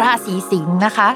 ราศีสิงห์นะคะ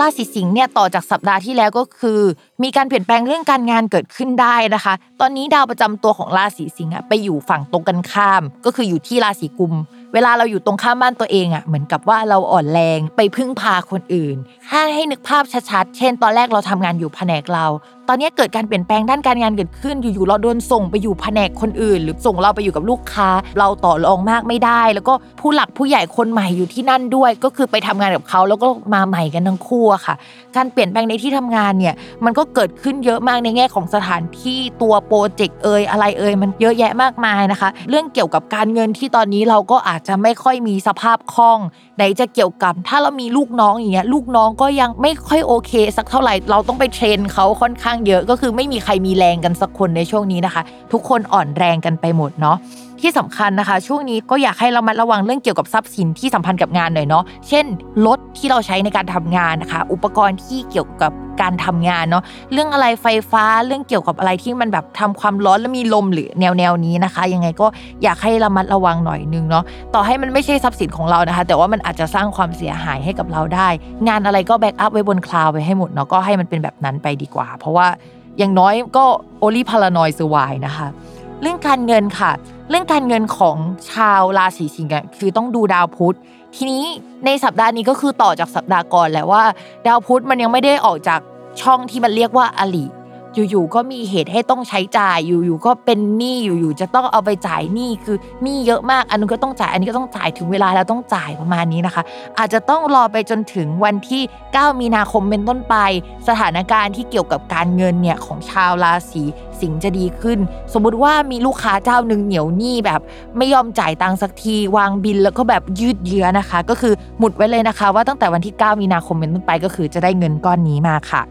ราศีสิงห์เนี่ยต่อจากสัปดาห์ที่แล้วก็คือมีการเปลี่ยนแปลงเรื่องการงานเกิดขึ้นได้นะคะ ตอนนี้ดาวประจำตัวของราศีสิงห์ไปอยู่ฝั่งตรงกันข้าม ก็คืออยู่ที่ราศีกุม เวลาเราอยู่ตรงข้ามบ้านตัวเองอะเหมือนกับว่าเราอ่อนแรงไปพึ่งพาคนอื่น ถ้าให้นึกภาพชัดๆ เช่น ตอนแรกเราทำงานอยู่แผนกเรา ตอนนี้เกิดการเปลี่ยนแปลงด้านการงานเกิดขึ้น อยู่ๆเราโดนส่งไปอยู่แผนกคนอื่น หรือส่งเราไปอยู่กับลูกค้า เราต่อรองมากไม่ได้ แล้วก็ผู้หลักผู้ใหญ่คนใหม่อยู่ที่นั่นด้วย ก็คือไปทำงานกับเขาแล้วก็มาใหม่กันทั้งคู่ค่ะ การเปลี่ยนแปลงในที่ทำงานเนี่ยมันก็เกิดขึ้นเยอะมากในแง่ของสถานที่ตัวโปรเจกต์เอ่ยอะไรเอ่ยมันเยอะแยะมากมายนะคะ เรื่องเกี่ยวกับการเงินที่ตอนนี้เราก็อาจจะไม่ค่อยมีสภาพคล่องไหนจะเกี่ยวกับถ้าเรามีลูกน้องอย่างเงี้ยลูกน้องก็ยังไม่ค่อยโอเค สักเท่าไหร่เราต้องไปเทรนเขาค่อนข้างเยอะก็คือไม่มีใครมีแรงกันสักคนในช่วงนี้นะคะ ทุกคนอ่อนแรงกันไปหมดเนาะ ที่สำคัญนะคะ ช่วงนี้ก็อยากให้เรามาระวังเรื่องเกี่ยวกับทรัพย์สินที่สัมพันธ์กับงานหน่อยเนาะเช่นรถที่เราใช้ในการทำงานนะคะ อุปกรณ์ที่เกี่ยวกับการทำงานเนาะเรื่องอะไรไฟฟ้าเรื่องเกี่ยวกับอะไรที่มันแบบทำความร้อนแล้วมีลมหรือแนวแนวนี้นะคะ ยังไงก็อยากให้ระมัดระวังหน่อยนึงเนาะต่อให้มันไม่ใช่ทรัพย์สินของเรานะคะ แต่ว่ามันอาจจะสร้างความเสียหายให้กับเราได้ งานอะไรก็ backup ไว้บน cloud ไว้ให้หมดเนาะก็ให้มันเป็นแบบนั้นไปดีกว่า เพราะว่าอย่างน้อยก็ only the paranoid survive นะคะ เรื่องการเงินค่ะ เรื่องการเงินของชาวราศีสิงห์คือต้องดูดาวพุธ ทีนี้ในสัปดาห์นี้ก็คือต่อจากสัปดาห์ก่อนแหละว่า ดาวพุธมันยังไม่ได้ออกจากช่องที่มันเรียกว่าอริ อยู่ๆก็มีเหตุให้ต้องใช้จ่ายอยู่ๆก็เป็นหนี้อยู่ๆจะต้องเอาไปจ่ายหนี้คือหนี้เยอะมากอันนึงก็ต้องจ่ายอันนี้ก็ต้องจ่ายถึงเวลาแล้วต้องจ่ายประมาณนี้นะคะ อาจจะต้องรอไปจนถึงวันที่ 9 มีนาคมเป็นต้นไป สถานการณ์ที่เกี่ยวกับการเงินเนี่ยของชาวราศีสิงห์จะดีขึ้น สมมุติว่ามีลูกค้าเจ้าหนึ่งเหนียวหนี้แบบไม่ยอมจ่ายตังค์สักทีวางบินแล้วก็แบบยืดเยื้อนะคะ ก็คือหมุดไว้เลยนะคะ ว่าตั้งแต่วันที่ 9 มีนาคมเป็นต้นไปก็คือจะได้เงินก้อนนี้มาค่ะ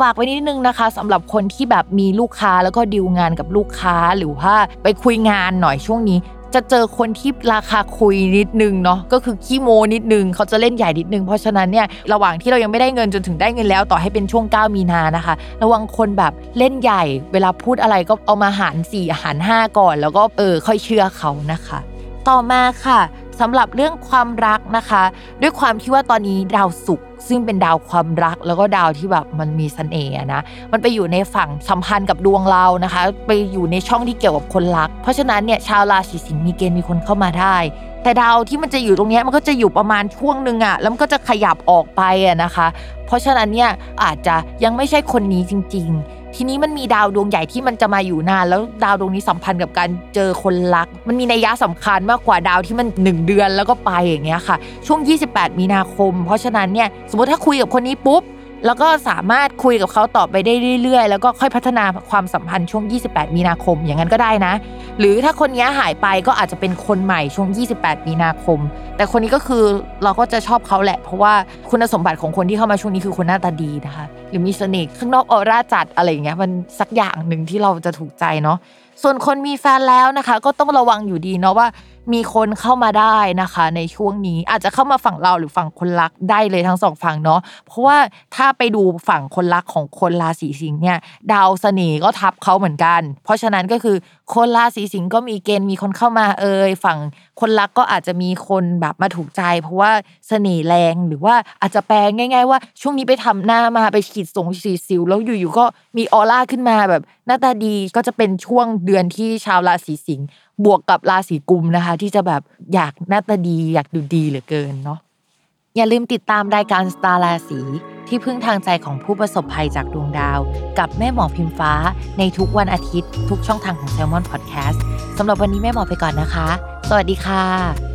ฝากไว้นิดนึงนะคะสำหรับคนที่แบบมีลูกค้าแล้วก็ดีลงานกับลูกค้าหรือว่าไปคุยงานหน่อยช่วงนี้จะเจอคนที่ราคาคุยนิดนึงเนาะก็คือขี้โมนิดนึงเขาจะเล่นใหญ่นิดนึง เพราะฉะนั้นเนี่ยระหว่างที่เรายังไม่ได้เงินจนถึงได้เงินแล้วต่อให้เป็นช่วง 9 มีนานะคะ ระวังคนแบบเล่นใหญ่ เวลาพูดอะไรก็เอามาหาร4หาร5 ก่อน แล้วก็เออค่อยเชื่อเขานะคะ ต่อมาค่ะ สำหรับเรื่องความรักนะคะ ด้วยความที่ว่าตอนนี้ดาวศุกร์ซึ่งเป็นดาวความรักแล้วก็ดาวที่แบบมันมีเสน่ห์นะมันไปอยู่ในฝั่งสัมพันธ์กับดวงเรานะคะ ไปอยู่ในช่องที่เกี่ยวกับคนรัก เพราะฉะนั้นเนี่ยชาวราศีสิงห์มีเกณฑ์มีคนเข้ามาได้ แต่ดาวที่มันจะอยู่ตรงนี้มันก็จะอยู่ประมาณช่วงหนึ่งอะแล้วมันก็จะขยับออกไปอะนะคะ เพราะฉะนั้นเนี่ยอาจจะยังไม่ใช่คนนี้จริง ๆ ทีนี้มันมีดาวดวงใหญ่ที่มันจะมาอยู่นาน แล้วดาวดวงนี้สัมพันธ์กับการเจอคนรัก มันมีนัยยะสำคัญมากกว่าดาวที่มัน 1 เดือนแล้วก็ไปอย่างเงี้ยค่ะ ช่วง 28 มีนาคม เพราะฉะนั้นเนี่ยสมมติถ้าคุยกับคนนี้ปุ๊บแล้วก็สามารถคุยกับเขาต่อไปได้เรื่อยๆ แล้วก็ค่อยพัฒนาความสัมพันธ์ช่วง 28 มีนาคม อย่างนั้นก็ได้นะ หรือถ้าคนนี้หายไปก็อาจจะเป็นคนใหม่ช่วง 28 มีนาคม แต่คนนี้ก็คือเราก็จะชอบเขาแหละ เพราะว่าคุณสมบัติของคนที่เข้ามาช่วงนี้คือคนหน้าตาดีนะคะ หรือมีเสน่ห์ข้างนอกออร่าจัดอะไรอย่างเงี้ยมันสักอย่างหนึ่งที่เราจะถูกใจเนาะส่วนคนมีแฟนแล้วนะคะ ก็ต้องระวังอยู่ดีเนาะว่า มีคนเข้ามาได้นะคะ ในช่วงนี้อาจจะเข้ามาฝั่งเราหรือฝั่งคนรักได้เลยทั้งสองฝั่งเนาะเพราะว่าถ้าไปดูฝั่งคนรักของคนราศีสิงห์เนี่ย ดาวเสน่ห์ก็ทับเขาเหมือนกัน เพราะฉะนั้นก็คือคนราศีสิงห์ก็มีเกณฑ์มีคนเข้ามาเอ่ยฝั่ง คนรักก็อาจจะมีคนแบบมาถูกใจ เพราะว่าเสน่ห์แรงหรือว่าอาจจะแปลงง่าย ๆ ว่า ช่วงนี้ไปทำหน้ามาไปขีดสงขีสิว แล้วอยู่ๆก็มีออร่าขึ้นมาแบบหน้าตาดีก็จะเป็นช่วงเดือนที่ชาวราศีสิงห์บวกกับราศีกุมนะคะ ที่จะแบบอยากหน้าตาดีอยากดูดีเหลือเกินเนาะอย่าลืมติดตามรายการสตาร์ราศีที่พึ่งทางใจของผู้ประสบภัยจากดวงดาว กับแม่หมอพิมฟ้า ในทุกวันอาทิตย์ ทุกช่องทางของ s ซ l m o n Podcast สำหรับวันนี้แม่หมอไปก่อนนะคะ สวัสดีค่ะ